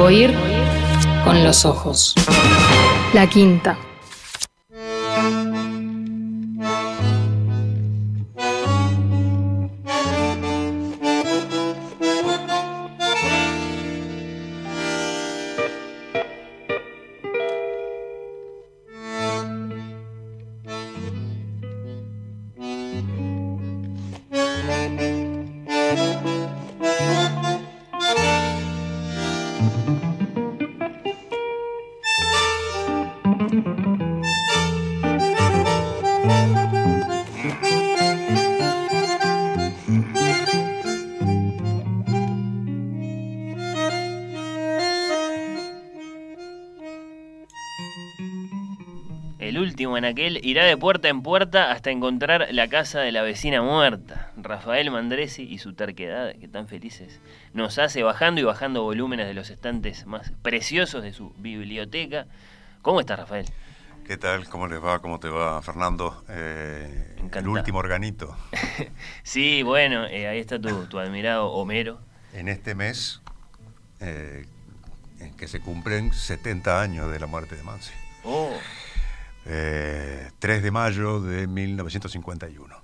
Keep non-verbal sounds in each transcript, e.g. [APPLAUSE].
Oír con los ojos. La quinta. De puerta en puerta hasta encontrar la casa de la vecina muerta. Rafael Mandresi y su terquedad, que tan felices nos hace bajando y bajando volúmenes de los estantes más preciosos de su biblioteca. ¿Cómo estás, Rafael? ¿Qué tal? ¿Cómo les va? ¿Cómo te va, Fernando? Eh, el último organito. [LAUGHS] sí, bueno, eh, ahí está tu, admirado Homero. En este mes, eh, en que se cumplen 70 años de la muerte de Mansi. Oh. 3 eh, de mayo de 1951,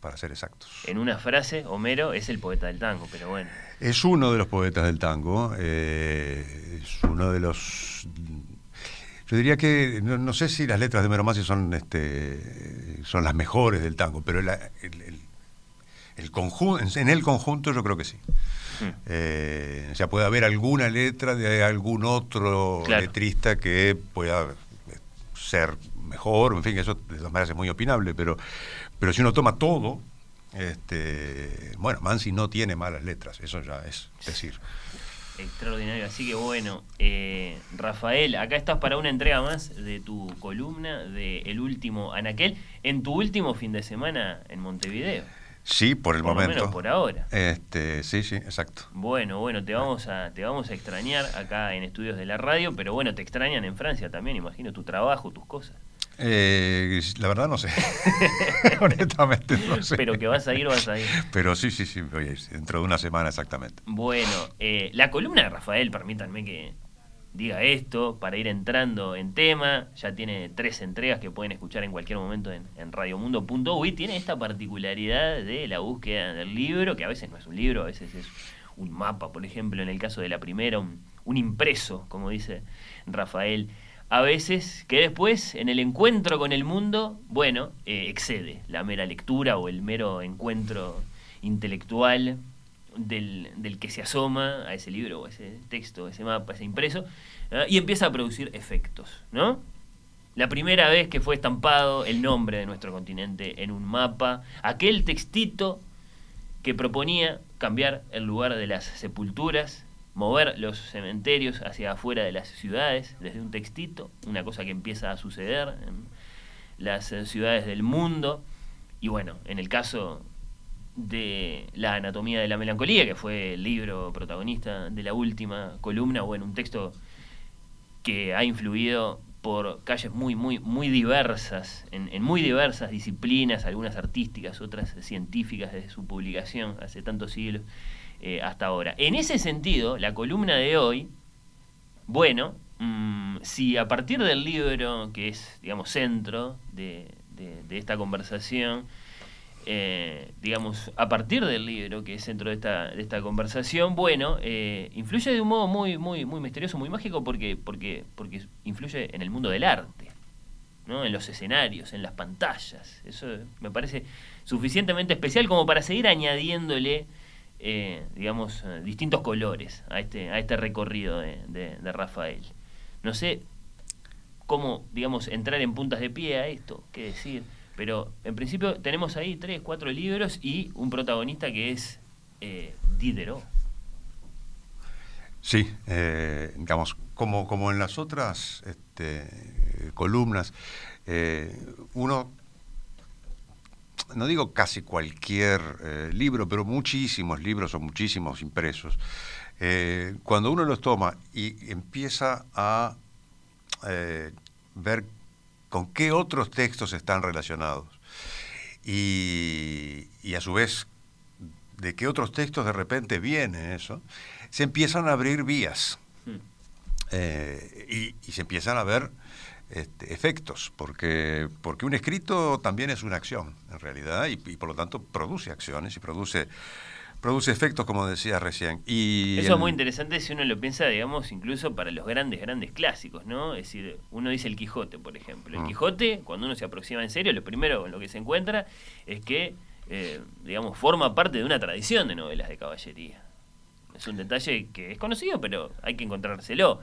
para ser exactos. En una frase, Homero es el poeta del tango, pero bueno. Es uno de los poetas del tango, eh, es uno de los... Yo diría que, no, sé si las letras de Homero Masi son, este, son las mejores del tango, pero el, el, conjunto, en el conjunto yo creo que sí. Hmm. Eh, o sea, puede haber alguna letra de algún otro letrista que pueda ser mejor, en fin, eso de todas maneras es muy opinable, pero, pero si uno toma todo, este, bueno, Mansi no tiene malas letras, eso ya es decir. Extraordinario, así que bueno, eh, Rafael, acá estás para una entrega más de tu columna de El último Anaquel, en tu último fin de semana en Montevideo. Sí, por el por momento. Lo menos por ahora. Este, sí, sí, exacto. Bueno, bueno, te vamos a te vamos a extrañar acá en estudios de la radio, pero bueno, te extrañan en Francia también, imagino tu trabajo, tus cosas. Eh, la verdad no sé. [LAUGHS] Honestamente no sé. Pero que vas a ir, vas a ir. Pero sí, sí, sí, voy a ir, dentro de una semana exactamente. Bueno, eh, la columna de Rafael, permítanme que, diga esto para ir entrando en tema. Ya tiene tres entregas que pueden escuchar en cualquier momento en, en radiomundo.uy. Tiene esta particularidad de la búsqueda del libro, que a veces no es un libro, a veces es un mapa, por ejemplo, en el caso de la primera, un, impreso, como dice Rafael. A veces que después, en el encuentro con el mundo, bueno, eh, excede la mera lectura o el mero encuentro intelectual del, del, que se asoma a ese libro o ese texto, ese mapa, ese impreso, y empieza a producir efectos, ¿no? La primera vez que fue estampado el nombre de nuestro continente en un mapa, aquel textito que proponía cambiar el lugar de las sepulturas, mover los cementerios hacia afuera de las ciudades, desde un textito, una cosa que empieza a suceder en las ciudades del mundo. Y bueno, en el caso de La anatomía de la melancolía, que fue el libro protagonista de la última columna, bueno, un texto que ha influido por calles muy, muy, muy diversas, en, muy diversas disciplinas, algunas artísticas, otras científicas desde su publicación hace tantos siglos eh, hasta ahora. En ese sentido, la columna de hoy, bueno, mm, si a partir del libro, que es, digamos, centro de esta conversación, eh, digamos, a partir del libro, que es centro de esta, de esta conversación, bueno, eh, influye de un modo muy, muy, muy misterioso, muy mágico, porque, porque, porque influye en el mundo del arte, ¿no? en los escenarios, en las pantallas. Eso me parece suficientemente especial como para seguir añadiéndole, eh, digamos, distintos colores a este, a este recorrido de, de Rafael. No sé cómo, digamos, entrar en puntas de pie a esto, qué decir. Pero en principio tenemos ahí tres, cuatro libros y un protagonista que es eh, Diderot. Sí, eh, digamos, como, como en las otras este, columnas, eh, uno, no digo casi cualquier libro, pero muchísimos libros o muchísimos impresos, cuando uno los toma y empieza a ver con qué otros textos están relacionados. Y, a su vez de que otros textos de repente viene eso, se empiezan a abrir vías Mm. eh, y, y se empiezan a ver este, efectos, porque, porque un escrito también es una acción, en realidad, y, y por lo tanto produce acciones y produce, produce efectos, como decía recién. Y Eso es muy interesante si uno lo piensa, digamos, incluso para los grandes, grandes clásicos, ¿no? Es decir, uno dice el Quijote, por ejemplo. El Mm. Quijote, cuando uno se aproxima en serio, lo primero con lo que se encuentra es que, eh, digamos, forma parte de una tradición de novelas de caballería. Es un detalle que es conocido, pero hay que encontrárselo.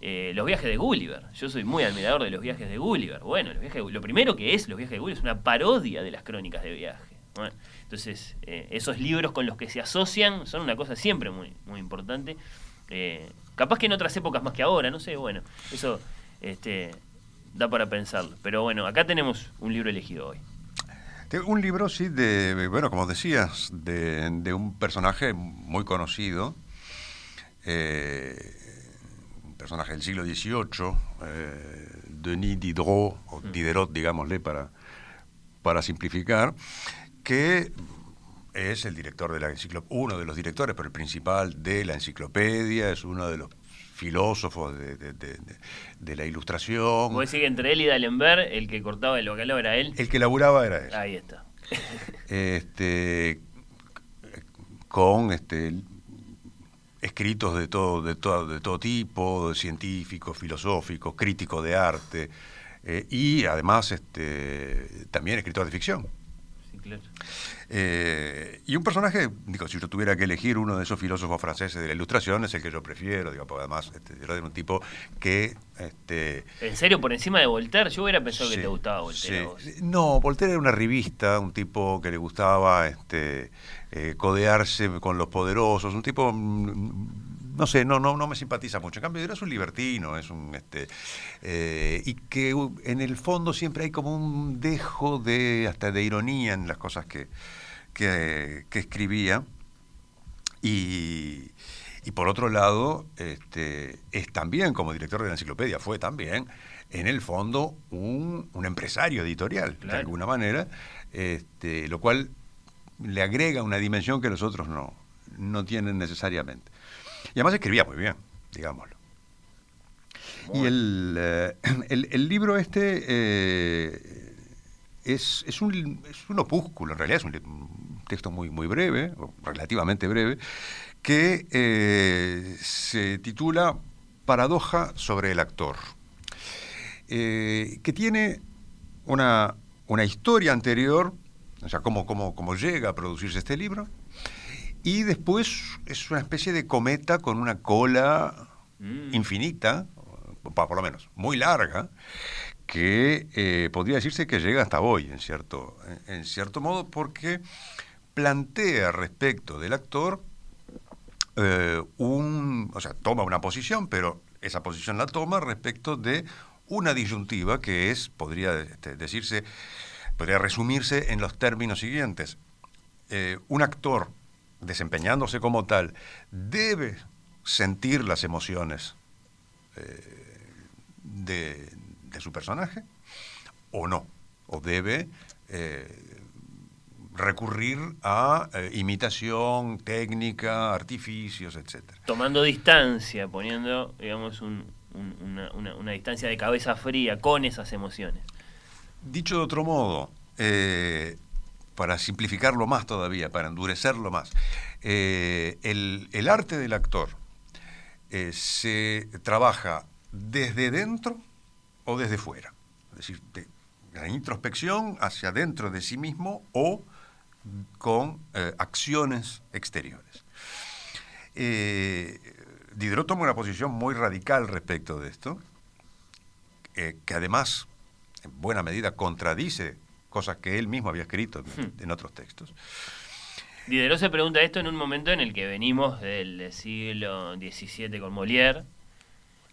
Eh, los viajes de Gulliver. Yo soy muy admirador de los viajes de Gulliver. Bueno, los viajes de- lo primero que es los viajes de Gulliver es una parodia de las crónicas de viaje. Bueno, entonces, eh, esos libros con los que se asocian son una cosa siempre muy, muy importante. Eh, capaz que en otras épocas más que ahora, no sé, bueno, eso este, da para pensarlo. Pero bueno, acá tenemos un libro elegido hoy. Un libro, sí, de, bueno, como decías, de, de un personaje muy conocido, eh, un personaje del siglo XVIII, eh, Denis Diderot, o Diderot, digámosle, para, para simplificar, que es el director de la enciclopedia, uno de los directores, pero el principal de la enciclopedia, es uno de los filósofos de, de- de- de- de la ilustración. Vos decís que entre él y D'Alembert, el que cortaba el bacalao era él. El que laburaba era él. Ahí está. este, con este, escritos de todo, de todo, de todo tipo, científicos, filosóficos, críticos de arte, eh, y además este, también escritor de ficción. Claro. Eh, y un personaje, digo, si yo tuviera que elegir uno de esos filósofos franceses de la ilustración, es el que yo prefiero, digo, porque además este, era un tipo que... Este, En serio, por encima de Voltaire, yo hubiera pensado que te gustaba Voltaire. sí. No, Voltaire era una revista, un tipo que le gustaba este, eh, codearse con los poderosos, un tipo, mm, no sé, no, no, no me simpatiza mucho. En cambio, era un libertino, es un, este, eh, y que uh, en el fondo siempre hay como un dejo de, hasta de ironía en las cosas que, que, que escribía. Y, y por otro lado, este, es también, como director de la enciclopedia, fue también, en el fondo, un, un empresario editorial, de alguna manera, este, lo cual le agrega una dimensión que los otros no, no tienen necesariamente. Y además escribía muy bien, digámoslo. Y el, eh, [CLEARS THROAT] el, el libro este eh, es, es, un, es un opúsculo, en realidad es un, texto muy, muy breve, o relativamente breve, que eh, se titula Paradoja sobre el actor, que tiene una, una historia anterior, o sea, cómo, cómo, cómo llega a producirse este libro, y después es una especie de cometa con una cola Mm. infinita, por lo menos muy larga, que eh, podría decirse que llega hasta hoy, en cierto, en, en cierto modo, porque plantea respecto del actor eh, un, o sea, toma una posición, pero esa posición la toma respecto de una disyuntiva que es, podría este, decirse, podría resumirse en los términos siguientes. Eh, un actor desempeñándose como tal debe sentir las emociones eh, de, de su personaje o no, o debe eh, recurrir a eh, imitación, técnica, artificios, etcétera. Tomando distancia, poniendo, digamos, un- un- una, una- una distancia de cabeza fría con esas emociones. Dicho de otro modo, para simplificarlo más todavía, para endurecerlo más, eh, el, arte del actor eh, se trabaja desde dentro o desde fuera. Es decir, de la introspección hacia dentro de sí mismo o con eh, acciones exteriores. Diderot toma una posición muy radical respecto de esto, que además en buena medida contradice cosas que él mismo había escrito en, Hmm. en otros textos. Diderot se pregunta esto en un momento en el que venimos del siglo XVII con Molière,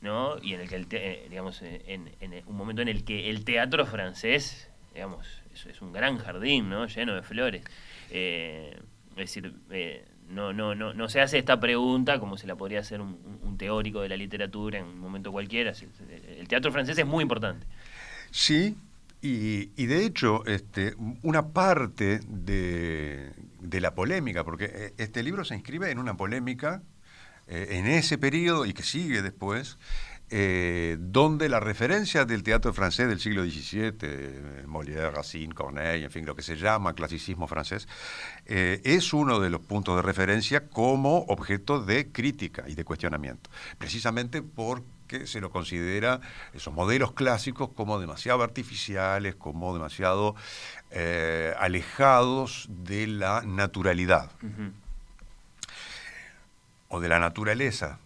¿no? Y en el que, el te- eh, digamos, en, en un momento en el que el teatro francés, digamos, es, es un gran jardín, ¿no? Lleno de flores. Eh, es decir, eh, no, no, no, no se hace esta pregunta como se la podría hacer un, un- teórico de la literatura en un momento cualquiera. El teatro francés es muy importante. Sí, Y, de hecho, este, una parte de, la polémica, porque eh, este libro se inscribe en una polémica eh, en ese periodo y que sigue después, eh, donde la referencia del teatro francés del siglo XVII, Molière, Racine, Corneille, en fin, lo que se llama clasicismo francés, es uno de los puntos de referencia como objeto de crítica y de cuestionamiento, precisamente porque se lo considera esos modelos clásicos como demasiado artificiales, como demasiado eh, alejados de la naturalidad o de la naturaleza,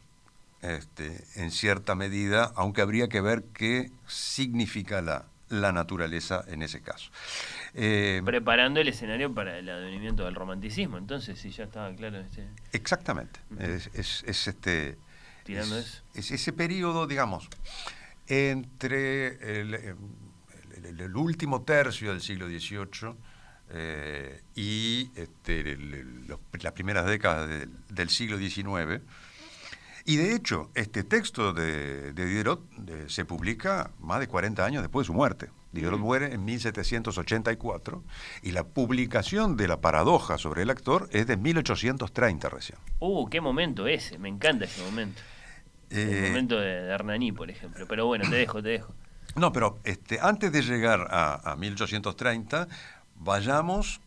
este, en cierta medida, aunque habría que ver qué significa la, la naturaleza en ese caso. Eh, Preparando el escenario para el advenimiento del romanticismo, entonces, si ya estaba claro este, exactamente. Es- es este. Tirando es, eso. es ese periodo, digamos, entre el, eh, el- el último tercio del siglo XVIII eh, y este, el- el- los- las primeras décadas del, del siglo XIX. Y de hecho, este texto de, de Diderot eh, se publica más de 40 años después de su muerte. Diderot Mm. muere en 1784 y la publicación de la paradoja sobre el actor es de 1830 recién. Uh, qué momento ese, me encanta ese momento. El Eh, momento de, de Hernani, por ejemplo. Pero bueno, te dejo, te dejo. No, pero este, antes de llegar a, a 1830, vayamos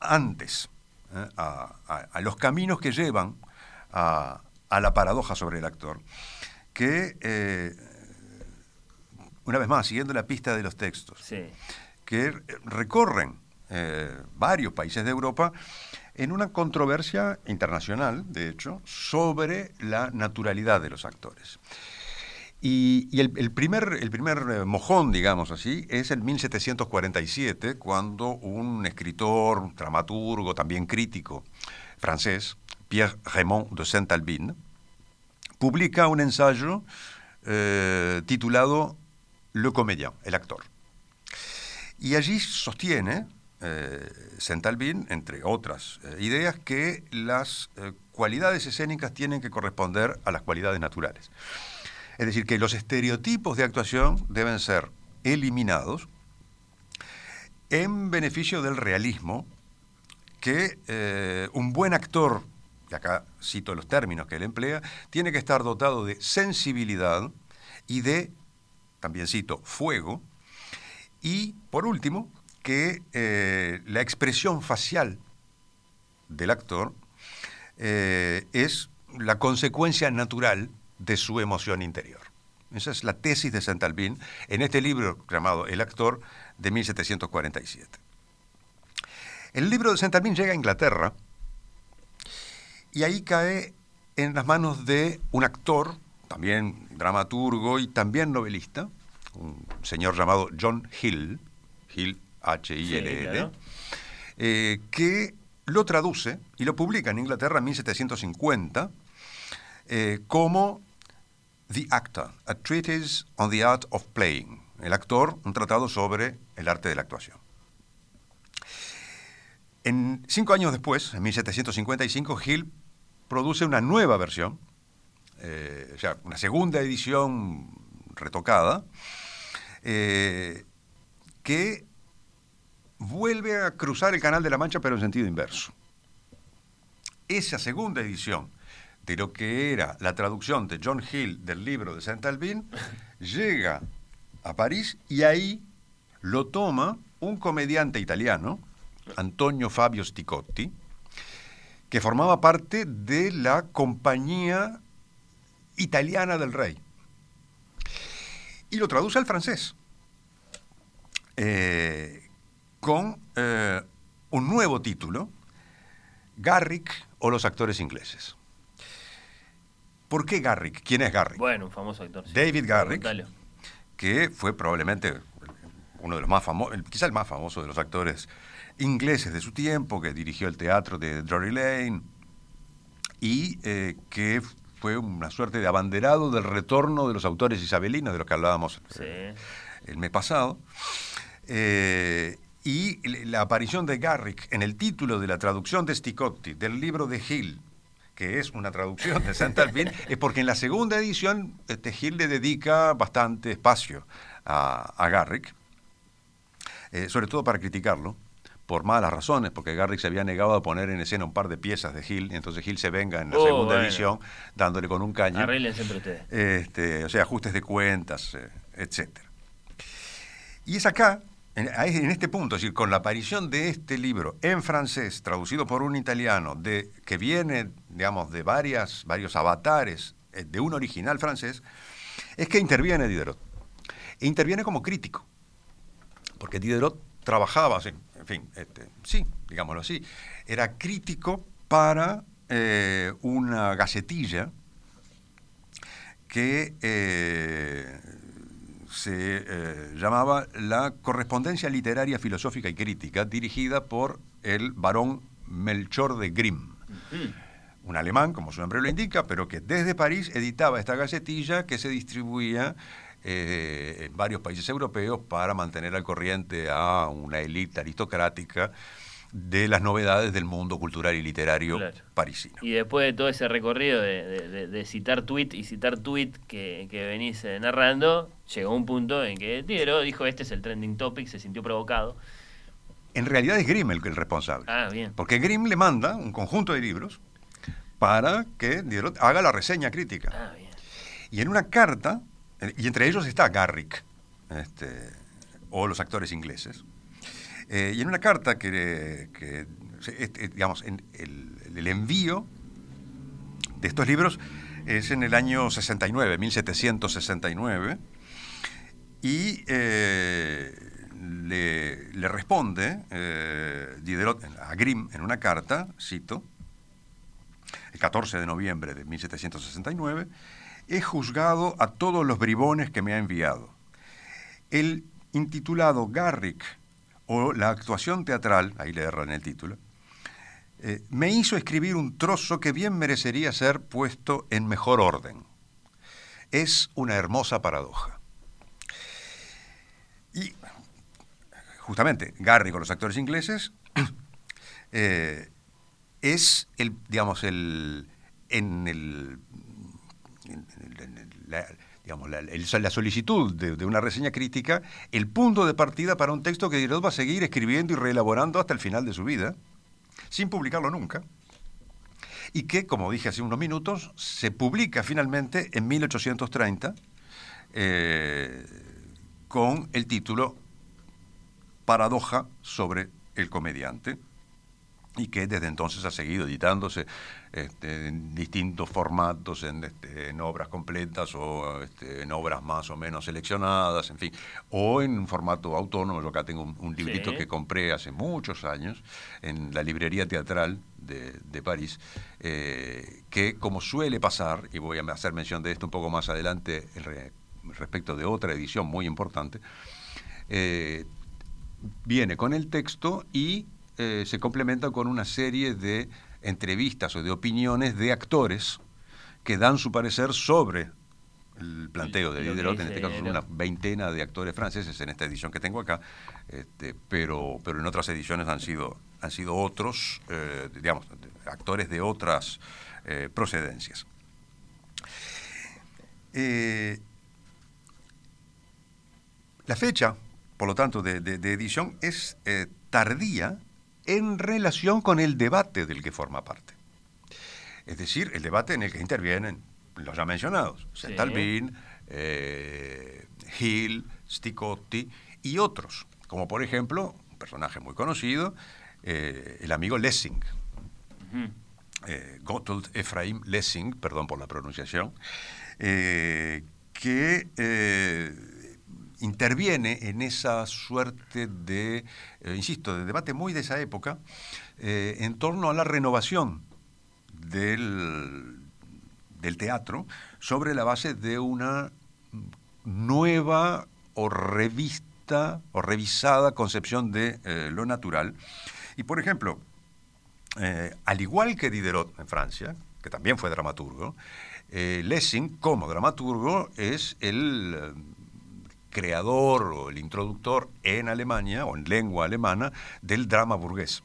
antes, ¿eh? a, a- a los caminos que llevan a, a la paradoja sobre el actor, que, eh, una vez más, siguiendo la pista de los textos, Sí. que recorren eh, varios países de Europa en una controversia internacional, de hecho, sobre la naturalidad de los actores. Y, el primer, el primer eh, mojón, digamos así, es en 1747, cuando un escritor, dramaturgo, también crítico francés, Pierre Raymond de Saint-Albin, publica un ensayo eh, titulado Le comédien, el actor. Y allí sostiene eh, entre otras eh, ideas, que las eh, cualidades escénicas tienen que corresponder a las cualidades naturales. Es decir, que los estereotipos de actuación deben ser eliminados en beneficio del realismo, que eh, un buen actor, y acá cito los términos que él emplea, tiene que estar dotado de sensibilidad y de, también cito, fuego, y por último, que eh, la expresión facial del actor eh, es la consecuencia natural de su emoción interior. Esa es la tesis de Saint-Albin en este libro llamado El actor de 1747. El libro de Saint-Albin llega a Inglaterra y ahí cae en las manos de un actor, también dramaturgo y también novelista, un señor llamado John Hill, Hill H-I-L-L, Sí, claro. eh, que lo traduce y lo publica en Inglaterra en 1750 eh, como The Actor, a Treatise on the Art of Playing. El actor, un tratado sobre el arte de la actuación. En, cinco años después, en 1755, Hill produce una nueva versión, eh, o sea, una segunda edición retocada, eh, que vuelve a cruzar el Canal de la Mancha, pero en sentido inverso. Esa segunda edición de lo que era la traducción de John Hill del libro de Saint-Albin llega a París y ahí lo toma un comediante italiano, Antonio Fabio Sticotti, que formaba parte de la compañía italiana del rey. Y lo traduce al francés. Eh, con eh, un nuevo título, Garrick o los actores ingleses. ¿Por qué Garrick? ¿Quién es Garrick? Bueno, un famoso actor. sí. David Garrick. Que fue probablemente uno de los más famosos, quizá el más famoso de los actores ingleses de su tiempo, que dirigió el teatro de Drury Lane y eh, que fue una suerte de abanderado del retorno de los autores isabelinos, de los que hablábamos Sí. eh, el mes pasado. Eh, y la aparición de Garrick en el título de la traducción de Sticotti del libro de Hill, que es una traducción de Saint-Albin, [LAUGHS] es porque en la segunda edición este, Hill le dedica bastante espacio a, a Garrick. eh, sobre todo para criticarlo, por malas razones, porque Garrick se había negado a poner en escena un par de piezas de Hill, y entonces Hill se venga en la Oh, segunda bueno. edición dándole con un caño. Arreglen siempre ustedes. Este, o sea, ajustes de cuentas, eh, etcétera. Y es acá, en, este punto, es decir, con la aparición de este libro en francés, traducido por un italiano, de, que viene, digamos, de varias, varios avatares eh, de un original francés, es que interviene Diderot. E interviene como crítico, porque Diderot trabajaba, sí, en fin, este, sí, digámoslo así, era crítico para eh, una gacetilla que eh, se eh, llamaba La Correspondencia Literaria, Filosófica y Crítica, dirigida por el barón Melchor de Grimm, Mm. un alemán, como su nombre lo indica, pero que desde París editaba esta gacetilla que se distribuía eh, en varios países europeos para mantener al corriente a una élite aristocrática de las novedades del mundo cultural y literario Claro. parisino. Y después de todo ese recorrido de, de- de- de citar tweet y citar tweet que, que venís eh, narrando, llegó un punto en que Diderot dijo este es el trending topic, se sintió provocado. En realidad es Grimm el, el responsable. Ah, bien. Porque Grimm le manda un conjunto de libros para que Diderot haga la reseña crítica. Ah, bien. Y en una carta, eh, y entre ellos está Garrick, este, o los actores ingleses, eh, y en una carta que, digamos, el envío de estos libros es en el año 69, 1769, y eh, le, le responde eh, Diderot a Grimm en una carta, cito, el 14 de noviembre de 1769, he juzgado a todos los bribones que me ha enviado. El intitulado Garrick, o la actuación teatral, ahí le erran el título, eh, me hizo escribir un trozo que bien merecería ser puesto en mejor orden. Es una hermosa paradoja. Y justamente Garrick con los actores ingleses [CLEARS THROAT] eh, es el, digamos, el, en el, digamos, la, la solicitud de, de una reseña crítica, el punto de partida para un texto que Diderot va a seguir escribiendo y reelaborando hasta el final de su vida, sin publicarlo nunca, y que, como dije hace unos minutos, se publica finalmente en 1830 eh, con el título Paradoja sobre el comediante y que desde entonces ha seguido editándose este, en distintos formatos, en, este, en obras completas o este, en obras más o menos seleccionadas, en fin, o en un formato autónomo. Yo acá tengo un, un librito Sí. que compré hace muchos años en la librería teatral de, de París, eh, que como suele pasar, y voy a hacer mención de esto un poco más adelante re- respecto de otra edición muy importante, eh, viene con el texto y eh, se complementa con una serie de entrevistas o de opiniones de actores que dan su parecer sobre el planteo de Diderot, en este caso son una veintena de actores franceses en esta edición que tengo acá, este, pero, pero en otras ediciones han sido, han sido otros, eh, digamos, actores de otras eh, procedencias. Eh, la fecha, por lo tanto, de, de- de edición es tardía en relación con el debate del que forma parte. Es decir, el debate en el que intervienen los ya mencionados, Sí. Centalvin, eh, Hill, Sticotti y otros, como por ejemplo, un personaje muy conocido, eh, el amigo Lessing, Ujú. eh, Gotthold Ephraim Lessing, perdón por la pronunciación, que interviene en esa suerte de, eh, insisto, de debate muy de esa época, eh, en torno a la renovación del, del teatro sobre la base de una nueva o revista o revisada concepción de eh, lo natural. Y por ejemplo, al igual que Diderot en Francia, que también fue dramaturgo, Lessing, como dramaturgo, es el creador o el introductor en Alemania o en lengua alemana del drama burgués.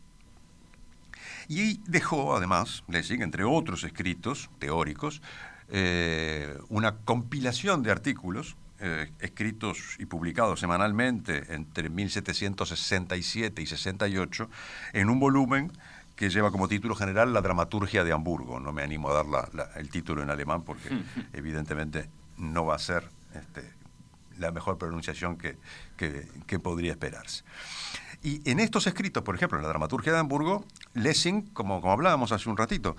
Y dejó, además, Lessing, entre otros escritos teóricos, eh, una compilación de artículos eh, escritos y publicados semanalmente entre 1767 y 68 en un volumen que lleva como título general La dramaturgia de Hamburgo. No me animo a dar el título en alemán porque [LAUGHS] evidentemente no va a ser este, la mejor pronunciación que, que, podría esperarse. Y en estos escritos, por ejemplo, en la dramaturgia de Hamburgo, Lessing, como, como hablábamos hace un ratito,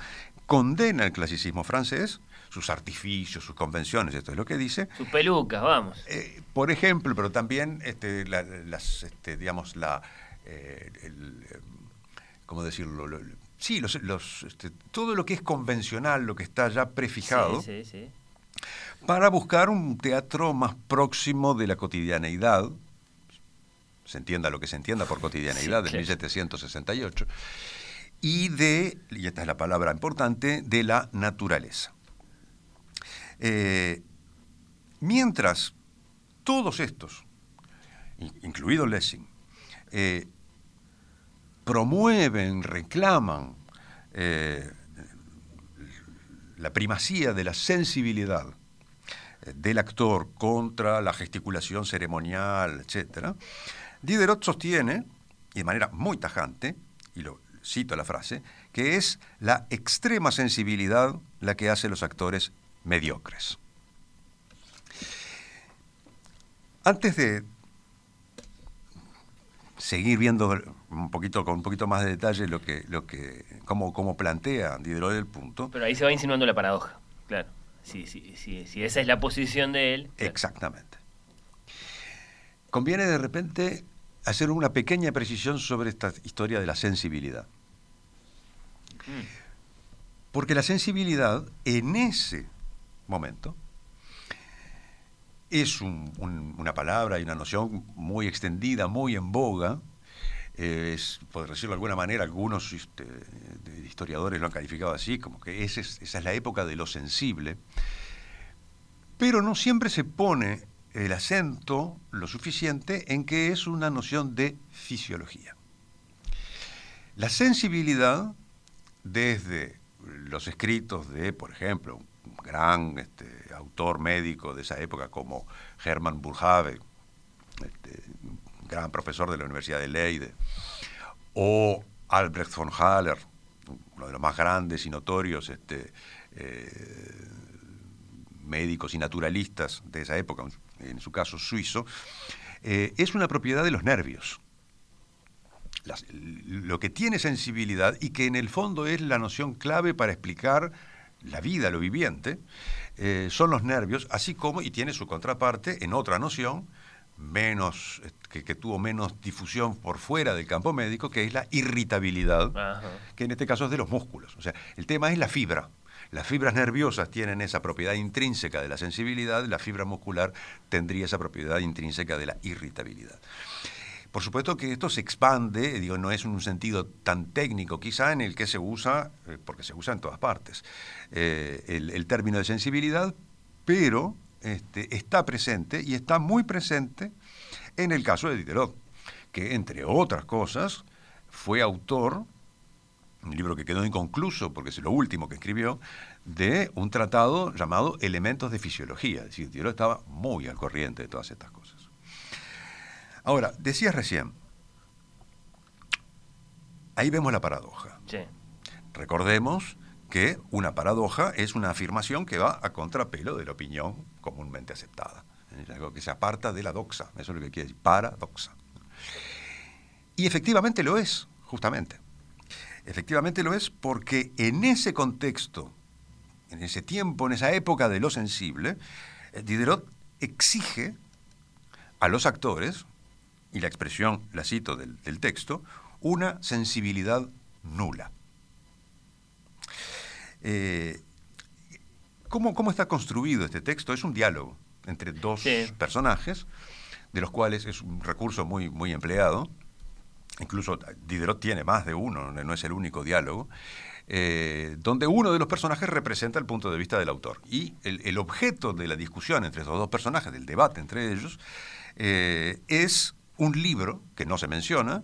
condena el clasicismo francés, sus artificios, sus convenciones, esto es lo que dice. Sus pelucas, vamos. Eh, por ejemplo, pero también, este, las, este, digamos, la, eh, ¿cómo decirlo? sí, los, este, todo lo que es convencional, lo que está ya prefijado, para buscar un teatro más próximo de la cotidianeidad, se entienda lo que se entienda por cotidianeidad, de 1768, y de, y esta es la palabra importante, de la naturaleza. Eh, mientras todos estos, incluido Lessing, eh, promueven, reclaman eh, la primacía de la sensibilidad del actor contra la gesticulación ceremonial, etc., Diderot sostiene, y de manera muy tajante, y lo cito la frase, que es la extrema sensibilidad la que hace los actores mediocres. Antes de seguir viendo un poquito con un poquito más de detalle lo que lo que cómo, cómo plantea Diderot el punto. Pero ahí se va insinuando la paradoja, claro. Si, si, si, si esa es la posición de él. Exactamente. Conviene de repente hacer una pequeña precisión sobre esta historia de la sensibilidad. Mm. Porque la sensibilidad en ese momento. Es una palabra y una noción muy extendida, muy en boga. es, por decirlo de alguna manera, algunos este, historiadores lo han calificado así, como que esa es la época de lo sensible. Pero no siempre se pone el acento lo suficiente en que es una noción de fisiología. La sensibilidad, desde los escritos de, por ejemplo, gran este, autor médico de esa época como Hermann Burghave, este, gran profesor de la Universidad de Leide, o Albrecht von Haller, uno de los más grandes y notorios este, eh, médicos y naturalistas de esa época, en su caso suizo, eh, es una propiedad de los nervios. lo que tiene sensibilidad y que en el fondo es la noción clave para explicar la vida, lo viviente, eh, son los nervios, así como, y tiene su contraparte en otra noción, menos, que, tuvo menos difusión por fuera del campo médico, que es la irritabilidad, que en este caso es de los músculos. O sea, el tema es la fibra. Las fibras nerviosas tienen esa propiedad intrínseca de la sensibilidad, la fibra muscular tendría esa propiedad intrínseca de la irritabilidad. Por supuesto que esto se expande, digo, no es un sentido tan técnico quizá en el que se usa, eh, porque se usa en todas partes, eh, el, término de sensibilidad, pero este, está presente y está muy presente en el caso de Diderot, que entre otras cosas fue autor, un libro que quedó inconcluso porque es lo último que escribió, de un tratado llamado Elementos de Fisiología. Es decir, Diderot estaba muy al corriente de todas estas cosas. Ahora, decías recién, ahí vemos la paradoja. Recordemos que una paradoja es una afirmación que va a contrapelo de la opinión comúnmente aceptada. Es algo que se aparta de la doxa, eso es lo que quiere decir, paradoxa. Y efectivamente lo es, justamente. Efectivamente lo es porque en ese contexto, en ese tiempo, en esa época de lo sensible, eh, Diderot exige a los actores y la expresión, la cito del, texto, una sensibilidad nula. Eh, ¿cómo, está construido este texto? Es un diálogo entre dos personajes, de los cuales es un recurso muy, muy empleado. Incluso Diderot tiene más de uno, no es el único diálogo, eh, donde uno de los personajes representa el punto de vista del autor. Y el, objeto de la discusión entre estos dos personajes, del debate entre ellos, eh, es un libro que no se menciona,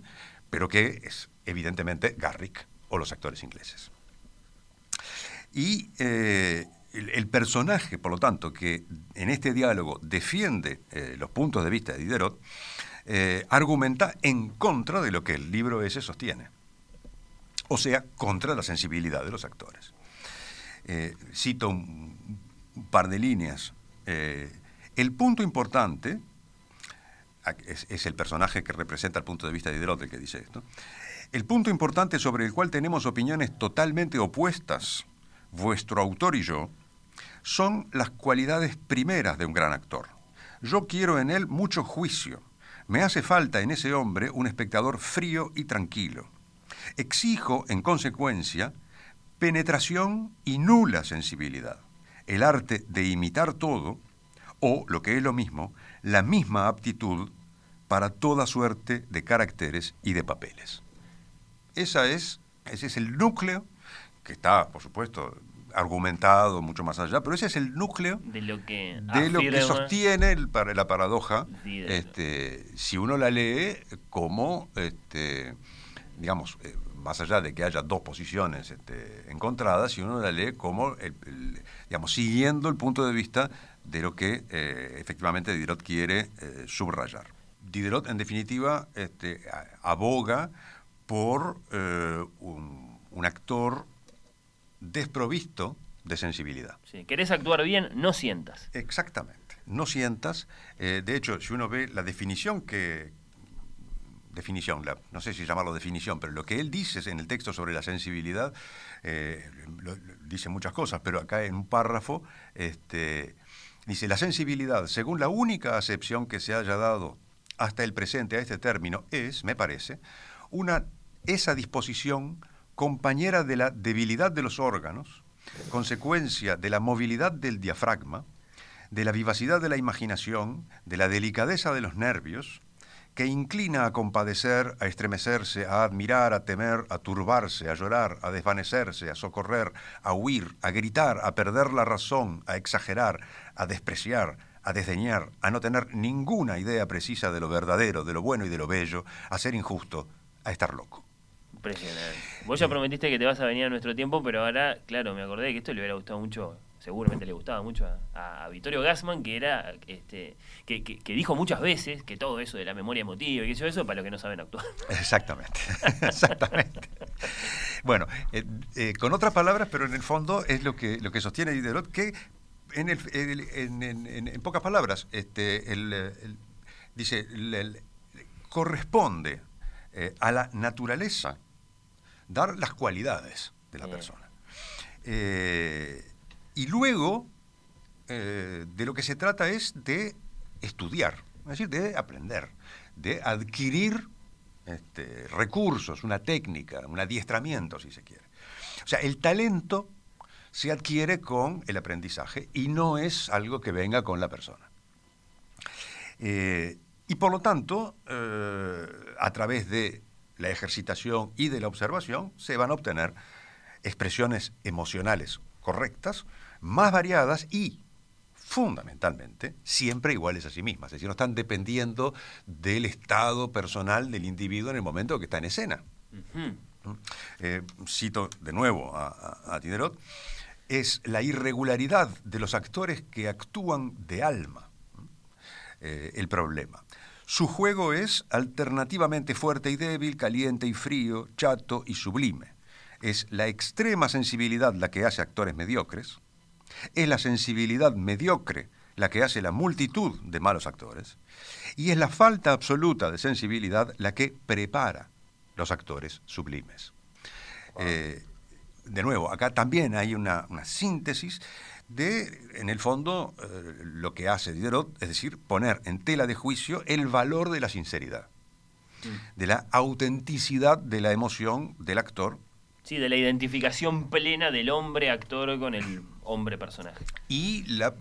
pero que es evidentemente Garrick o los actores ingleses. Y eh, el, personaje, por lo tanto, que en este diálogo defiende eh, los puntos de vista de Diderot, eh, argumenta en contra de lo que el libro ese sostiene. O sea, contra la sensibilidad de los actores. cito un, par de líneas. el punto importante, es, el personaje que representa el punto de vista de Diderot el que dice esto, el punto importante sobre el cual tenemos opiniones totalmente opuestas, vuestro autor y yo, son las cualidades primeras de un gran actor. Yo quiero en él mucho juicio. Me hace falta en ese hombre un espectador frío y tranquilo. Exijo, en consecuencia, penetración y nula sensibilidad, el arte de imitar todo, o, lo que es lo mismo, la misma aptitud para toda suerte de caracteres y de papeles. Esa es, ese es el núcleo, que está, por supuesto, argumentado mucho más allá, pero ese es el núcleo de lo que, de lo que sostiene la paradoja, este, si uno la lee como, este, digamos, eh, más allá de que haya dos posiciones este, encontradas, si uno la lee como, digamos, siguiendo el punto de vista de lo que eh, efectivamente Diderot quiere eh, subrayar. Diderot, en definitiva, este, aboga por eh, un, actor desprovisto de sensibilidad. Si querés actuar bien, no sientas. Exactamente, no sientas. Eh, de hecho, si uno ve la definición que... Definición, no sé si llamarlo definición, pero lo que él dice en el texto sobre la sensibilidad, eh, dice muchas cosas, pero acá en un párrafo este, dice, la sensibilidad, según la única acepción que se haya dado hasta el presente a este término, es, me parece, una esa disposición, compañera de la debilidad de los órganos, consecuencia de la movilidad del diafragma, de la vivacidad de la imaginación, de la delicadeza de los nervios, que inclina a compadecer, a estremecerse, a admirar, a temer, a turbarse, a llorar, a desvanecerse, a socorrer, a huir, a gritar, a perder la razón, a exagerar, a despreciar, a desdeñar, a no tener ninguna idea precisa de lo verdadero, de lo bueno y de lo bello, a ser injusto, a estar loco. Impresionante. Vos ya prometiste que te vas a venir a nuestro tiempo, pero ahora, claro, me acordé que esto le hubiera gustado mucho, seguramente le gustaba mucho a, a Vittorio Gassman, que era, este, que, que, dijo muchas veces que todo eso de la memoria emotiva y eso, para los que no saben actuar. Exactamente, [LAUGHS] exactamente. bueno, eh, eh, con otras palabras, pero en el fondo es lo que, lo que sostiene Diderot, que en, el, en, pocas palabras, este, el, dice, corresponde eh, a la naturaleza dar las cualidades de la persona. Eh, y luego, eh, de lo que se trata es de estudiar, es decir, de aprender, de adquirir este, recursos, una técnica, un adiestramiento, si se quiere. O sea, el talento se adquiere con el aprendizaje y no es algo que venga con la persona. Eh, y por lo tanto, a través de la ejercitación y de la observación, se van a obtener expresiones emocionales correctas, más variadas y, fundamentalmente, siempre iguales a sí mismas. Es decir, no están dependiendo del estado personal del individuo en el momento que está en escena. Eh, cito de nuevo a, Tiderot, es la irregularidad de los actores que actúan de alma eh, el problema. Su juego es alternativamente fuerte y débil, caliente y frío, chato y sublime. Es la extrema sensibilidad la que hace actores mediocres. Es la sensibilidad mediocre la que hace la multitud de malos actores. Y es la falta absoluta de sensibilidad la que prepara los actores sublimes. Eh, de nuevo, acá también hay una, una síntesis de, en el fondo, eh, lo que hace Diderot, es decir, poner en tela de juicio el valor de la sinceridad, de la autenticidad de la emoción del actor. Sí, de la identificación plena del hombre actor con el hombre personaje. Y la,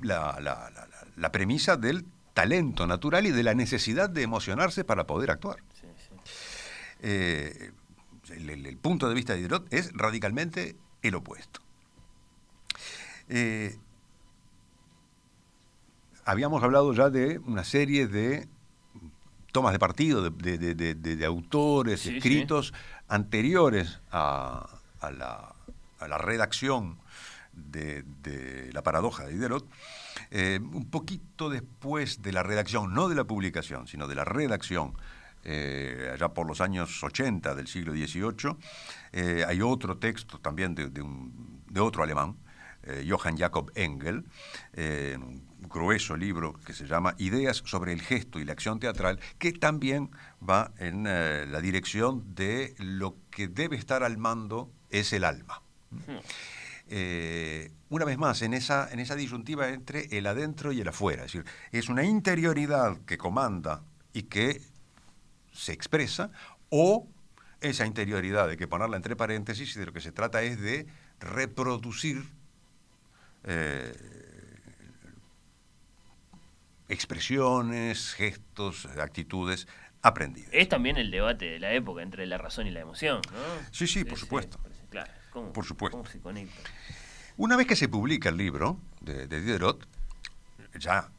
premisa del talento natural y de la necesidad de emocionarse para poder actuar. Eh, el, punto de vista de Diderot es radicalmente el opuesto. Eh, habíamos hablado ya de una serie de tomas de partido, de, autores escritos anteriores a, la, redacción de, La paradoja de Diderot, eh, un poquito después de la redacción, no de la publicación, sino de la redacción, eh, allá por los años 80 del siglo XVIII, eh, hay otro texto también de, de otro alemán, Johann Jakob Engel, un grueso libro que se llama Ideas sobre el gesto y la acción teatral, que también va en la dirección de lo que debe estar al mando es el alma. Eh, una vez más, en esa, en esa disyuntiva entre el adentro y el afuera. Es decir, es una interioridad que comanda y que se expresa, o esa interioridad, hay que ponerla entre paréntesis, y de lo que se trata es de reproducir eh, expresiones, gestos, actitudes aprendidas. Es también el debate de la época entre la razón y la emoción, ¿no? Sí, sí, por supuesto. claro. Por supuesto. ¿Cómo se conecta? Una vez que se publica el libro de, Diderot, ya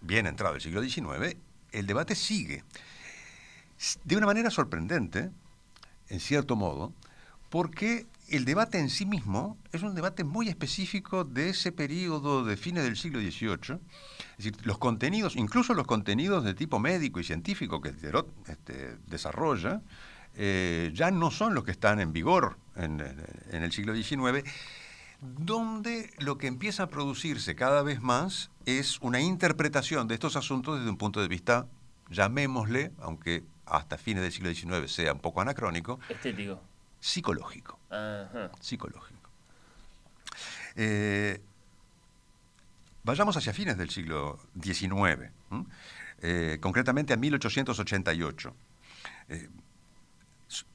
bien entrado el siglo XIX, el debate sigue. De una manera sorprendente, en cierto modo, porque el debate en sí mismo es un debate muy específico de ese periodo de fines del siglo XVIII. Es decir, los contenidos, incluso los contenidos de tipo médico y científico que Diderot este, desarrolla, eh, ya no son los que están en vigor en, el siglo XIX, donde lo que empieza a producirse cada vez más es una interpretación de estos asuntos desde un punto de vista, llamémosle, aunque hasta fines del siglo XIX sea un poco anacrónico, estético, psicológico. Psicológico. Eh, vayamos hacia fines del siglo XIX, eh, concretamente a 1888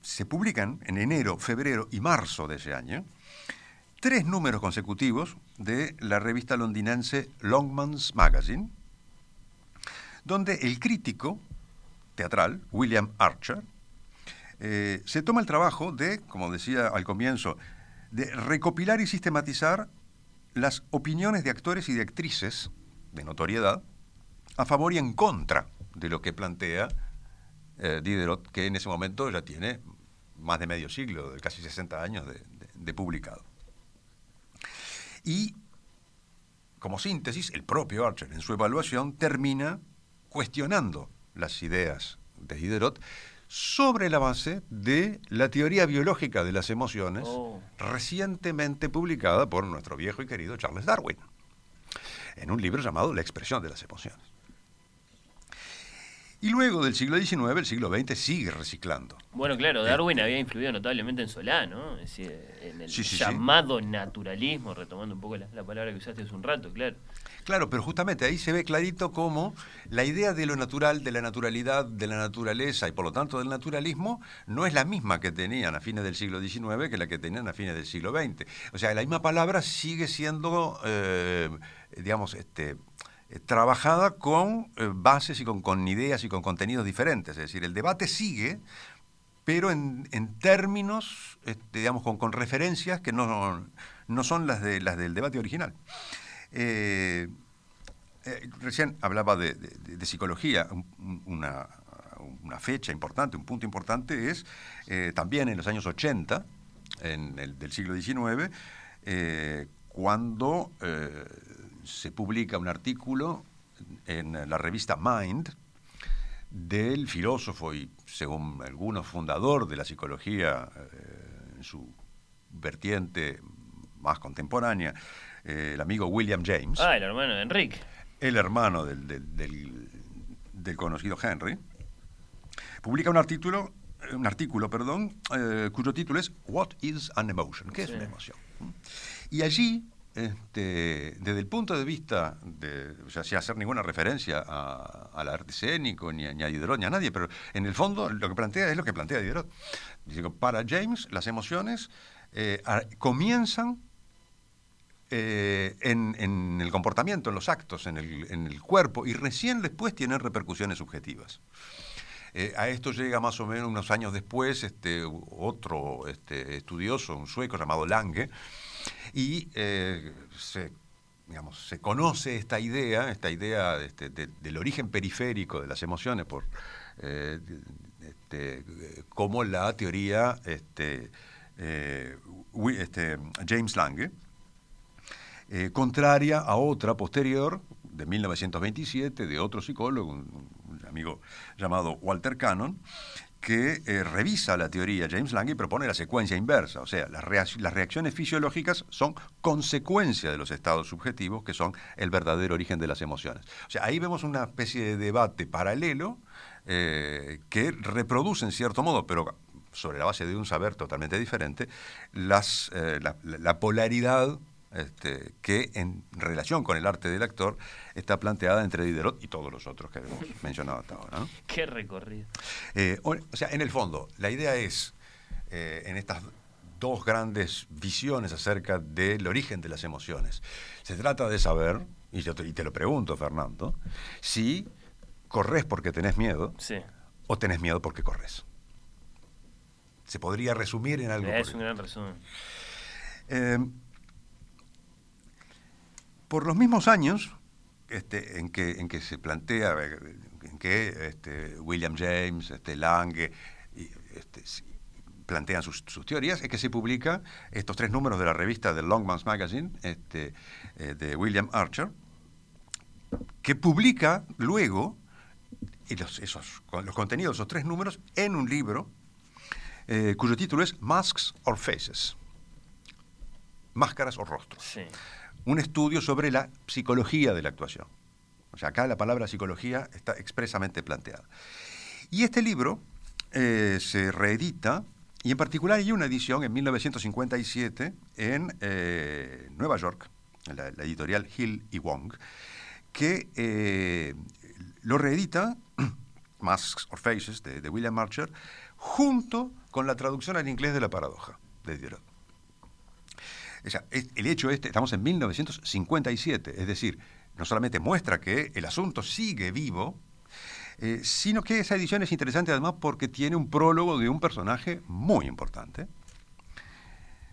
se publican en enero, febrero y marzo de ese año tres números consecutivos de la revista londinense Longman's Magazine, donde el crítico teatral, William Archer, eh, se toma el trabajo de, como decía al comienzo, de recopilar y sistematizar las opiniones de actores y de actrices de notoriedad a favor y en contra de lo que plantea eh, Diderot, que en ese momento ya tiene más de medio siglo, casi 60 años de, publicado. Y, como síntesis, el propio Archer en su evaluación termina cuestionando las ideas de Diderot sobre la base de la teoría biológica de las emociones oh. recientemente publicada por nuestro viejo y querido Charles Darwin, en un libro llamado La expresión de las emociones. Y luego del siglo XIX, el siglo XX sigue reciclando. Bueno, claro, Darwin había influido notablemente en Solá, ¿no? Es decir, en el llamado naturalismo, retomando un poco la, palabra que usaste hace un rato, claro. Claro, pero justamente ahí se ve clarito cómo la idea de lo natural, de la naturalidad, de la naturaleza y por lo tanto del naturalismo no es la misma que tenían a fines del siglo XIX que la que tenían a fines del siglo XX. O sea, la misma palabra sigue siendo, eh, digamos, este trabajada con eh, bases y con, ideas y con contenidos diferentes. Es decir, el debate sigue, pero en, términos, este, digamos, con, referencias que no, no son las, de, las del debate original. Eh, recién hablaba de, psicología, una, fecha importante, un punto importante es también en los años 80 en el, del siglo XIX, cuando se publica un artículo en la revista Mind del filósofo y, según algunos, fundador de la psicología eh, en su vertiente más contemporánea, eh, el amigo William James. Ah, el hermano de Enrique. El hermano del, del, conocido Henry. Publica un artículo, un artículo perdón, eh, cuyo título es What is an Emotion? ¿Qué es una emoción? Y allí este, desde el punto de vista de, sea, sin hacer ninguna referencia al arte escénico, ni, a Diderot, ni a nadie, pero en el fondo lo que plantea es lo que plantea Diderot. para James, las emociones eh, comienzan eh, en, el comportamiento, en los actos, en el, cuerpo, y recién después tienen repercusiones subjetivas. Eh, a esto llega más o menos unos años después este, otro este, estudioso, un sueco llamado Lange, y eh, se, digamos, se conoce esta idea, esta idea este, del origen periférico de las emociones, por eh, este, como la teoría este, eh, este, James Lange, contraria a otra posterior de 1927 de otro psicólogo, un, un amigo llamado Walter Cannon, que eh, revisa la teoría James Lange y propone la secuencia inversa, o sea, las, reac- las reacciones fisiológicas son consecuencia de los estados subjetivos, que son el verdadero origen de las emociones. O sea, ahí vemos una especie de debate paralelo eh, que reproduce en cierto modo, pero sobre la base de un saber totalmente diferente, eh, la polaridad este, que en relación con el arte del actor está planteada entre Diderot y todos los otros que hemos [LAUGHS] mencionado hasta ahora. ¿no? Qué recorrido. Eh, o, o sea, en el fondo, la idea es, eh, en estas dos grandes visiones acerca del origen de las emociones, se trata de saber, y, yo te, y te lo pregunto, Fernando, si corres porque tenés miedo Sí. o tenés miedo porque corres. Se podría resumir en algo. Es un gran resumen. eh, por los mismos años este, en, que, se plantea, en que este, William James, este, Lange, este, plantean sus, teorías, es que se publica estos tres números de la revista The Longman's Magazine este, eh, de William Archer, que publica luego y los, esos, los contenidos de esos tres números en un libro eh, cuyo título es Masks or Faces, máscaras o rostros Sí. Un estudio sobre la psicología de la actuación. O sea, acá la palabra psicología está expresamente planteada. Y este libro eh, se reedita, y en particular hay una edición en 1957 en eh, Nueva York, en la, editorial Hill y Wong, que eh, lo reedita, [CLEARS THROAT] Masks or Faces, de, de William Archer, junto con la traducción al inglés de la paradoja de Diderot. El hecho este, estamos en 1957, es decir, no solamente muestra que el asunto sigue vivo, eh, sino que esa edición es interesante además porque tiene un prólogo de un personaje muy importante,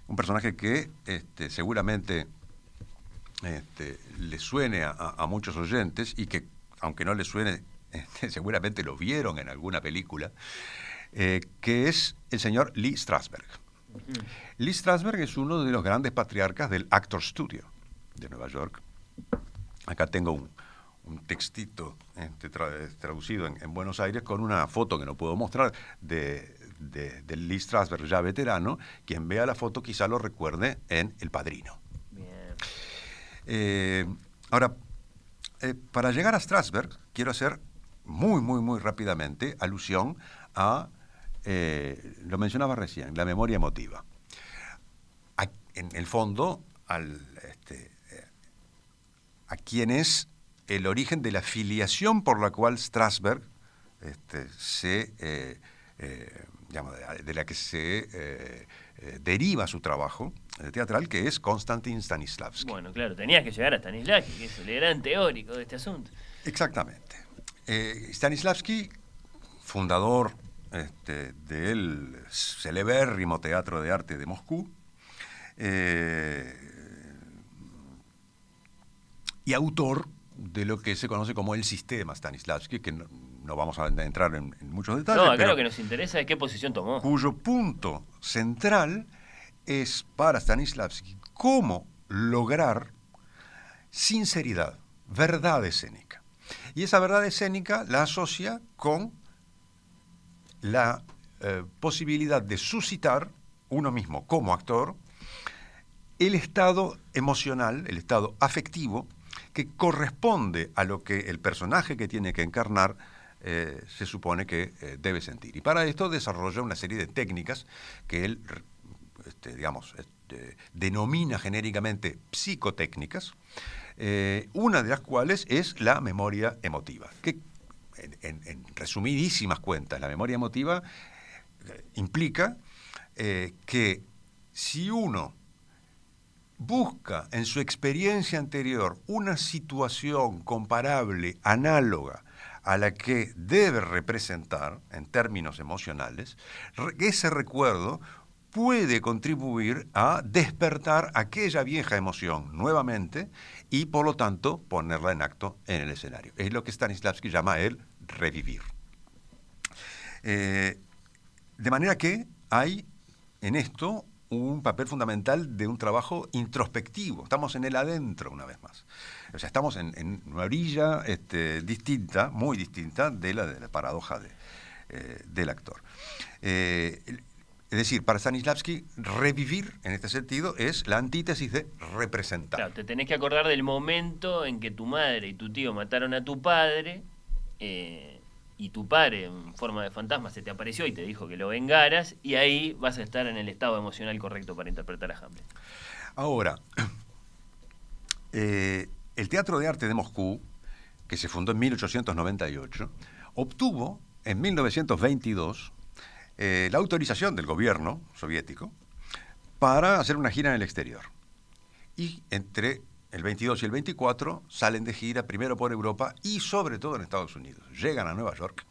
un personaje que este, seguramente este, le suene a muchos oyentes y que, aunque no le suene, [LAUGHS] este, seguramente lo vieron en alguna película, eh, que es el señor Lee Strasberg. Lee Strasberg es uno de los grandes patriarcas del Actor Studio de Nueva York. Acá tengo un, un textito este, tra- traducido en, en Buenos Aires con una foto que no puedo mostrar de, de, de Lee Strasberg, ya veterano. Quien vea la foto quizá lo recuerde en El Padrino. Bien. Eh, ahora, eh, para llegar a Strasberg, quiero hacer muy, muy, muy rápidamente alusión a, eh, lo mencionaba recién, la memoria emotiva. A- en el fondo, al, este, eh, a quien es el origen de la filiación por la cual Strasberg este, se, eh, eh, digamos, de, la que se deriva su trabajo teatral, que es Konstantin Stanislavski. Bueno, claro, tenías que llegar a Stanislavski, que es el gran teórico de este asunto. Exactamente. Stanislavski, fundador este, del celebérrimo Teatro de Arte de Moscú, eh, y autor de lo que se conoce como el sistema Stanislavski, que no, no vamos a entrar en, en muchos detalles, No, acá pero lo que nos interesa es qué posición tomó. cuyo punto central es para Stanislavski cómo lograr sinceridad, verdad escénica. Y esa verdad escénica la asocia con la eh, posibilidad de suscitar uno mismo como actor el estado emocional, el estado afectivo que corresponde a lo que el personaje que tiene que encarnar eh, se supone que eh, debe sentir. Y para esto desarrolla una serie de técnicas que él, este, digamos, este, denomina genéricamente psicotécnicas, una de las cuales es la memoria emotiva, en, resumidísimas cuentas, la memoria emotiva eh, implica eh, que si uno busca en su experiencia anterior una situación comparable, análoga a la que debe representar en términos emocionales, ese recuerdo puede contribuir a despertar aquella vieja emoción nuevamente y por lo tanto ponerla en acto en el escenario. Es lo que Stanislavski llama el revivir. Eh, de manera que hay en esto un papel fundamental de un trabajo introspectivo. Estamos en el adentro una vez más. O sea, estamos en, una orilla este, distinta, muy distinta de la, de la paradoja eh, del actor. Eh, es decir, para Stanislavski, revivir en este sentido es la antítesis de representar. Claro, te tenés que acordar del momento en que tu madre y tu tío mataron a tu padre eh, y tu padre en forma de fantasma se te apareció y te dijo que lo vengaras y ahí vas a estar en el estado emocional correcto para interpretar a Hamlet. Ahora, [CLEARS THROAT] eh, el Teatro de Arte de Moscú, que se fundó en 1898, obtuvo en 1922 eh, la autorización del gobierno soviético para hacer una gira en el exterior. Y entre el 22 y el 24 salen de gira primero por Europa y sobre todo en Estados Unidos. Llegan a Nueva York.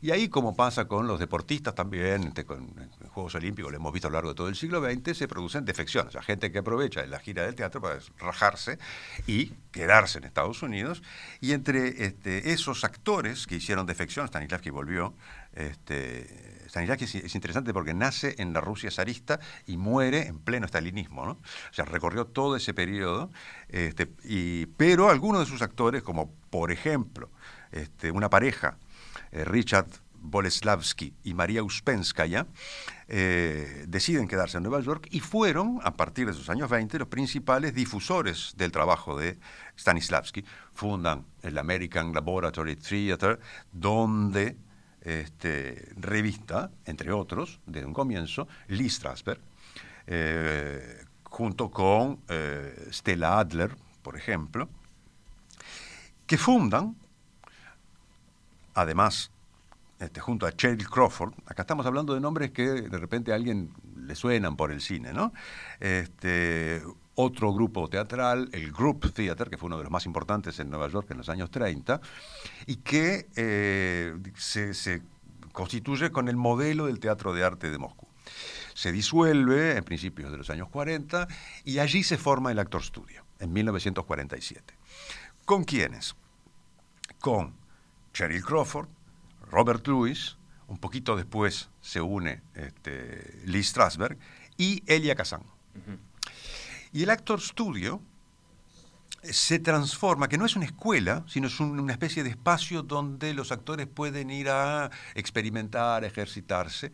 Y ahí, como pasa con los deportistas también, este, con, Juegos Olímpicos, lo hemos visto a lo largo de todo el siglo XX, se producen defecciones. O sea, gente que aprovecha la gira del teatro para rajarse y quedarse en Estados Unidos. Y entre este, esos actores que hicieron defección, Stanislavski volvió, este, Stanislavski es, interesante porque nace en la Rusia zarista y muere en pleno stalinismo, ¿no? O sea, recorrió todo ese periodo, este, pero algunos de sus actores, como por ejemplo este, una pareja, eh, Richard Boleslavski y María Uspenskaya, eh, deciden quedarse en Nueva York y fueron, a partir de sus años 20, los principales difusores del trabajo de Stanislavski. Fundan el American Laboratory Theater, donde este, revista, entre otros, desde un comienzo, Lee Strasberg, eh, junto con eh, Stella Adler, por ejemplo, que fundan, además, este, junto a Cheryl Crawford, acá estamos hablando de nombres que de repente a alguien le suenan por el cine, ¿no? Este, otro grupo teatral, el Group Theater, que fue uno de los más importantes en Nueva York en los años 30, y que eh, se, constituye con el modelo del Teatro de Arte de Moscú. Se disuelve en principios de los años 40 y allí se forma el Actor Studio, en 1947. ¿Con quiénes? Con Cheryl Crawford, Robert Lewis, un poquito después se une este, Lee Strasberg y Elia Kazan. Y el Actor Studio se transforma, que no es una escuela, sino es una especie de espacio donde los actores pueden ir a experimentar, ejercitarse,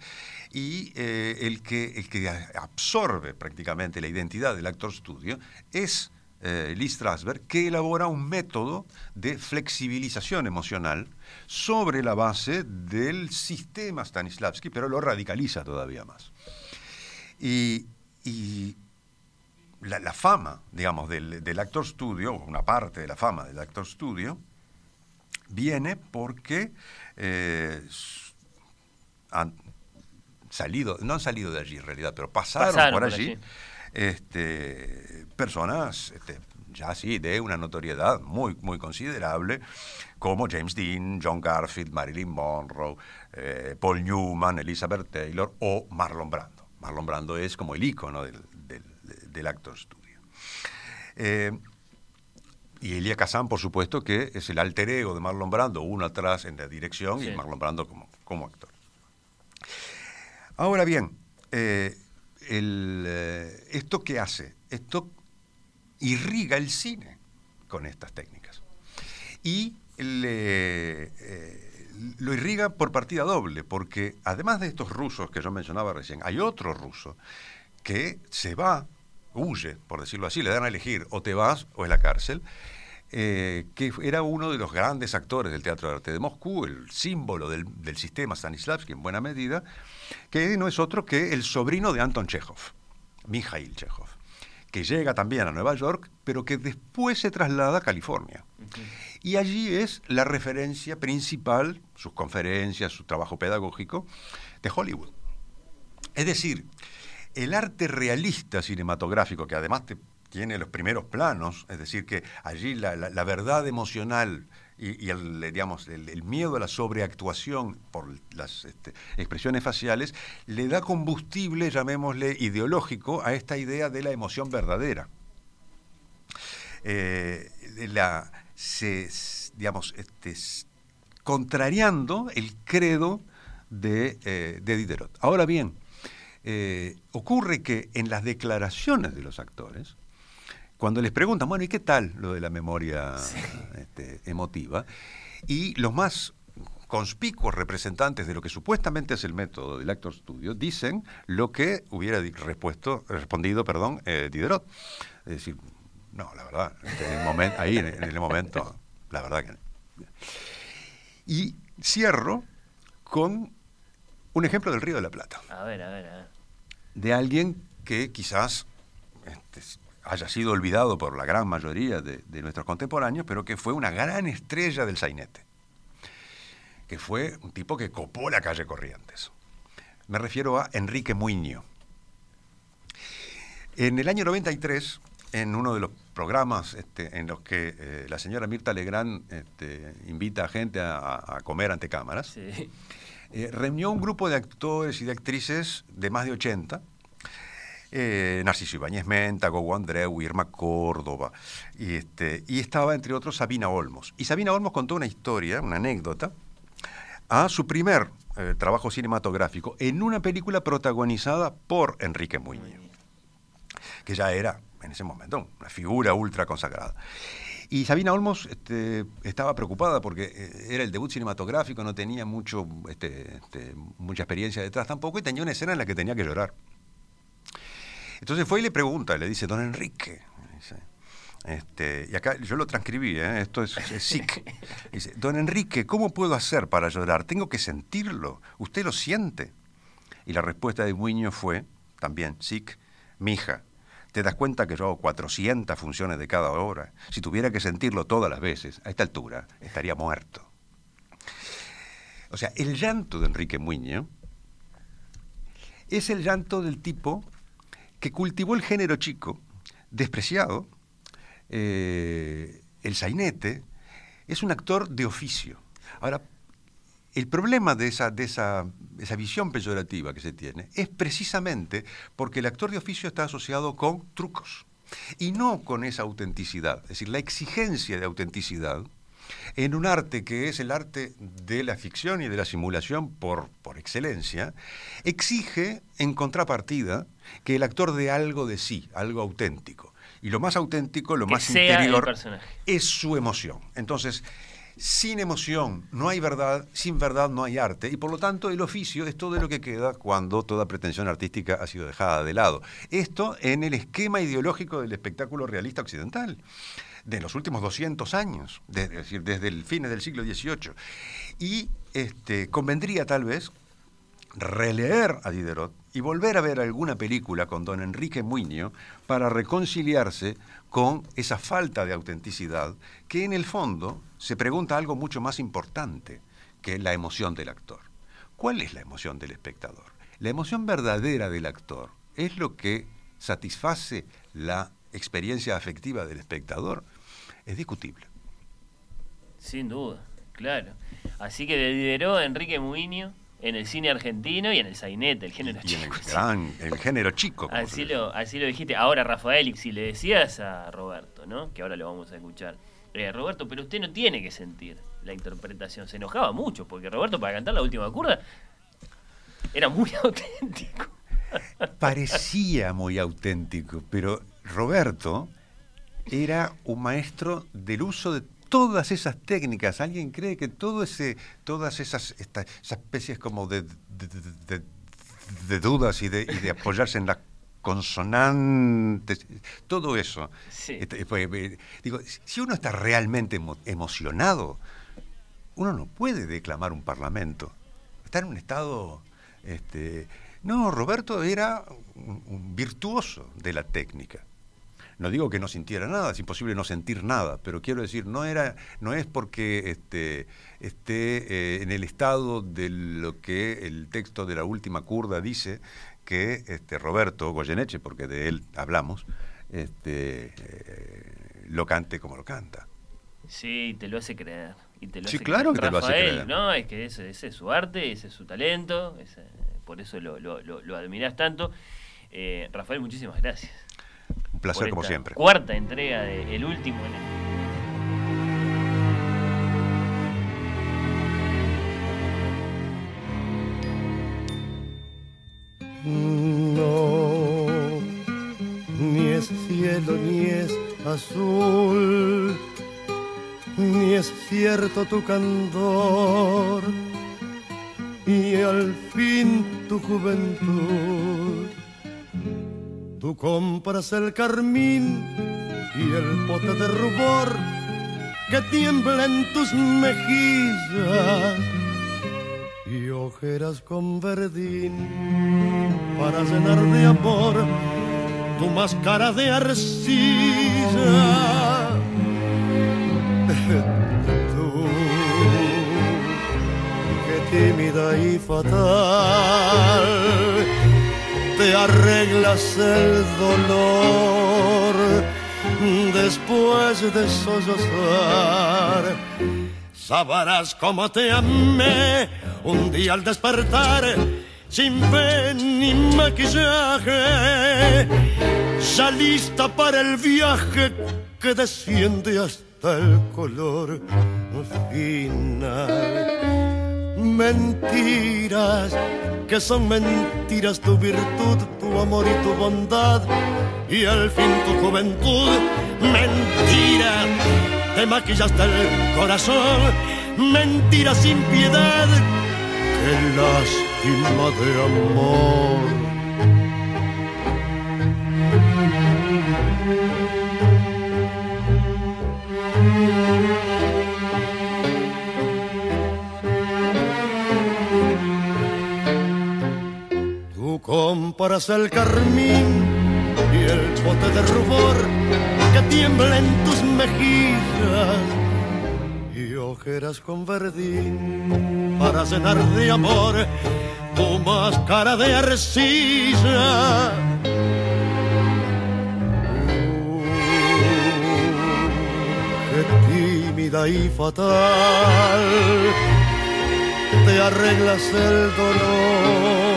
y eh, el, que, el que absorbe prácticamente la identidad del Actor Studio es eh, Lee Strasberg, que elabora un método de flexibilización emocional sobre la base del sistema Stanislavski, pero lo radicaliza todavía más. y la, fama, digamos, del, actor studio, una parte de la fama del actor studio, viene porque eh, han salido, no han salido de allí en realidad, pero pasaron, por allí, Este, personas este, ya sí de una notoriedad muy, muy considerable, como James Dean, John Garfield, Marilyn Monroe, eh, Paul Newman, Elizabeth Taylor o Marlon Brando. Marlon Brando es como el ícono del, del Actor Studio. Eh, y Elia Kazan, por supuesto, que es el alter ego de Marlon Brando, uno atrás en la dirección y Marlon Brando como, como actor. Ahora bien, eh, eh, ¿esto qué hace? Esto irriga el cine con estas técnicas. Y lo irriga por partida doble, porque además de estos rusos que yo mencionaba recién, hay otro ruso que se va huye, por decirlo así, le dan a elegir o te vas o es la cárcel, eh, que era uno de los grandes actores del Teatro de Arte de Moscú, el símbolo del, sistema Stanislavski en buena medida, que no es otro que el sobrino de Anton Chekhov, Mikhail Chekhov, que llega también a Nueva York, pero que después se traslada a California. Y allí es la referencia principal, sus conferencias, su trabajo pedagógico, de Hollywood. Es decir, el arte realista cinematográfico, que además tiene los primeros planos, es decir, que allí la, verdad emocional y, el, digamos, el, miedo a la sobreactuación por las este, expresiones faciales, le da combustible, llamémosle, ideológico a esta idea de la emoción verdadera. Eh, la, digamos, este, contrariando el credo de, eh, de Diderot. Ahora bien, eh, ocurre que en las declaraciones de los actores, cuando les preguntan, bueno, ¿y qué tal lo de la memoria este, emotiva? Y los más conspicuos representantes de lo que supuestamente es el método del actor studio dicen lo que hubiera respuesto, respondido perdón, eh, Diderot. Es decir, no, la verdad, ahí en el momento, la verdad que... Y cierro con un ejemplo del Río de la Plata. A ver, a ver, a ver. De alguien que quizás este, haya sido olvidado por la gran mayoría de, nuestros contemporáneos, pero que fue una gran estrella del sainete. Que fue un tipo que copó la calle Corrientes. Me refiero a Enrique Muño. En el año 93, en uno de los programas este, en los que eh, la señora Mirta Legrand este, invita a gente a, comer ante cámaras, eh, reunió un grupo de actores y de actrices de más de 80, eh, Narciso Ibáñez Menta, Gogo Andreu, Irma Córdoba, y, este, y estaba entre otros Sabina Olmos. Y Sabina Olmos contó una historia, una anécdota, a su primer trabajo cinematográfico en una película protagonizada por Enrique Muñoz, que ya era en ese momento, una figura ultra consagrada. Y Sabina Olmos este, estaba preocupada porque eh, era el debut cinematográfico, no tenía mucho, este, este, mucha experiencia detrás tampoco, y tenía una escena en la que tenía que llorar. Entonces fue y le pregunta, le dice, don Enrique, este, y acá yo lo transcribí, ¿eh? esto es, SIC. [LAUGHS] Dice, don Enrique, ¿cómo puedo hacer para llorar? Tengo que sentirlo. ¿Usted lo siente? Y la respuesta de Muñoz fue, también, SIC, mija, te das cuenta que yo hago 400 funciones de cada hora. Si tuviera que sentirlo todas las veces, a esta altura, estaría muerto. O sea, el llanto de Enrique Muñoz es el llanto del tipo que cultivó el género chico, despreciado, eh, el sainete, es un actor de oficio. Ahora, el problema de esa, de esa, esa, visión peyorativa que se tiene es precisamente porque el actor de oficio está asociado con trucos y no con esa autenticidad. Es decir, la exigencia de autenticidad en un arte que es el arte de la ficción y de la simulación por, por excelencia, exige en contrapartida que el actor dé algo de sí, algo auténtico. Y lo más auténtico, lo más interior, es su emoción. Entonces, sin emoción no hay verdad, sin verdad no hay arte, y por lo tanto el oficio es todo lo que queda cuando toda pretensión artística ha sido dejada de lado. Esto en el esquema ideológico del espectáculo realista occidental de los últimos 200 años, es decir, desde el fines del siglo XVIII. Y este, convendría tal vez releer a Diderot y volver a ver alguna película con don Enrique Muñoz para reconciliarse con esa falta de autenticidad que en el fondo se pregunta algo mucho más importante que la emoción del actor. ¿Cuál es la emoción del espectador? La emoción verdadera del actor es lo que satisface la experiencia afectiva del espectador. Es discutible. Sin duda, claro. Así que lideró Enrique Muiño en el cine argentino y en el sainete, el género chico. el, género chico. Así lo, así lo dijiste. Ahora, Rafael, si le decías a Roberto, ¿no? que ahora lo vamos a escuchar, eh, Roberto, pero usted no tiene que sentir la interpretación. Se enojaba mucho, porque Roberto para cantar la última curda era muy [LAUGHS] auténtico. Parecía muy auténtico, pero Roberto era un maestro del uso de todas esas técnicas. ¿Alguien cree que todo ese, todas esas, especies como de, de, dudas y de, y de apoyarse en la consonantes, todo eso. Este, pues, eh, digo, si uno está realmente emocionado, uno no puede declamar un parlamento. Está en un estado... Este, no, Roberto era un, virtuoso de la técnica. No digo que no sintiera nada, es imposible no sentir nada, pero quiero decir, no, era, no es porque este, esté eh, en el estado de lo que el texto de la última curda dice, que este, Roberto Goyeneche, porque de él hablamos, este, eh, lo cante como lo canta. Sí, te lo hace creer. Y te lo sí, claro que te lo hace creer. No, es que ese, es su arte, ese es su talento, por eso lo, lo, lo, admirás tanto. Eh, Rafael, muchísimas gracias. Placer como siempre. Cuarta entrega de El último en. No, ni es cielo ni es azul, ni es cierto tu candor, y al fin tu juventud Tú compras el carmín y el pote de rubor que tiembla en tus mejillas y ojeras con verdín para llenar de amor tu máscara de arcilla. [LAUGHS] Tú, que tímida y fatal, te arreglas el dolor después de sollozar. Sabrás cómo te amé un día al despertar, sin fe ni maquillaje, ya lista para el viaje que desciende hasta el color final. Mentiras, que son mentiras tu virtud, tu amor y tu bondad, y al fin tu juventud. Mentira, te maquillaste el corazón, mentira sin piedad qué lástima de amor. Tú comparas el carmín y el pote de rubor que tiembla en tus mejillas y ojeras con verdín para cenar de amor tu máscara de arcilla. Qué tímida y fatal te arreglas el dolor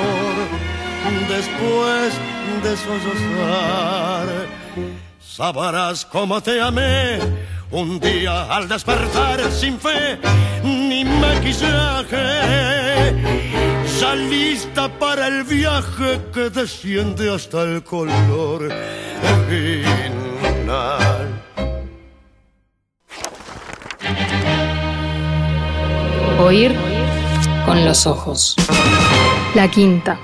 después de sollozar. Sabrás cómo te amé un día al despertar sin fe ni maquillaje, ya lista para el viaje que desciende hasta el color final. Oír con los ojos. La quinta.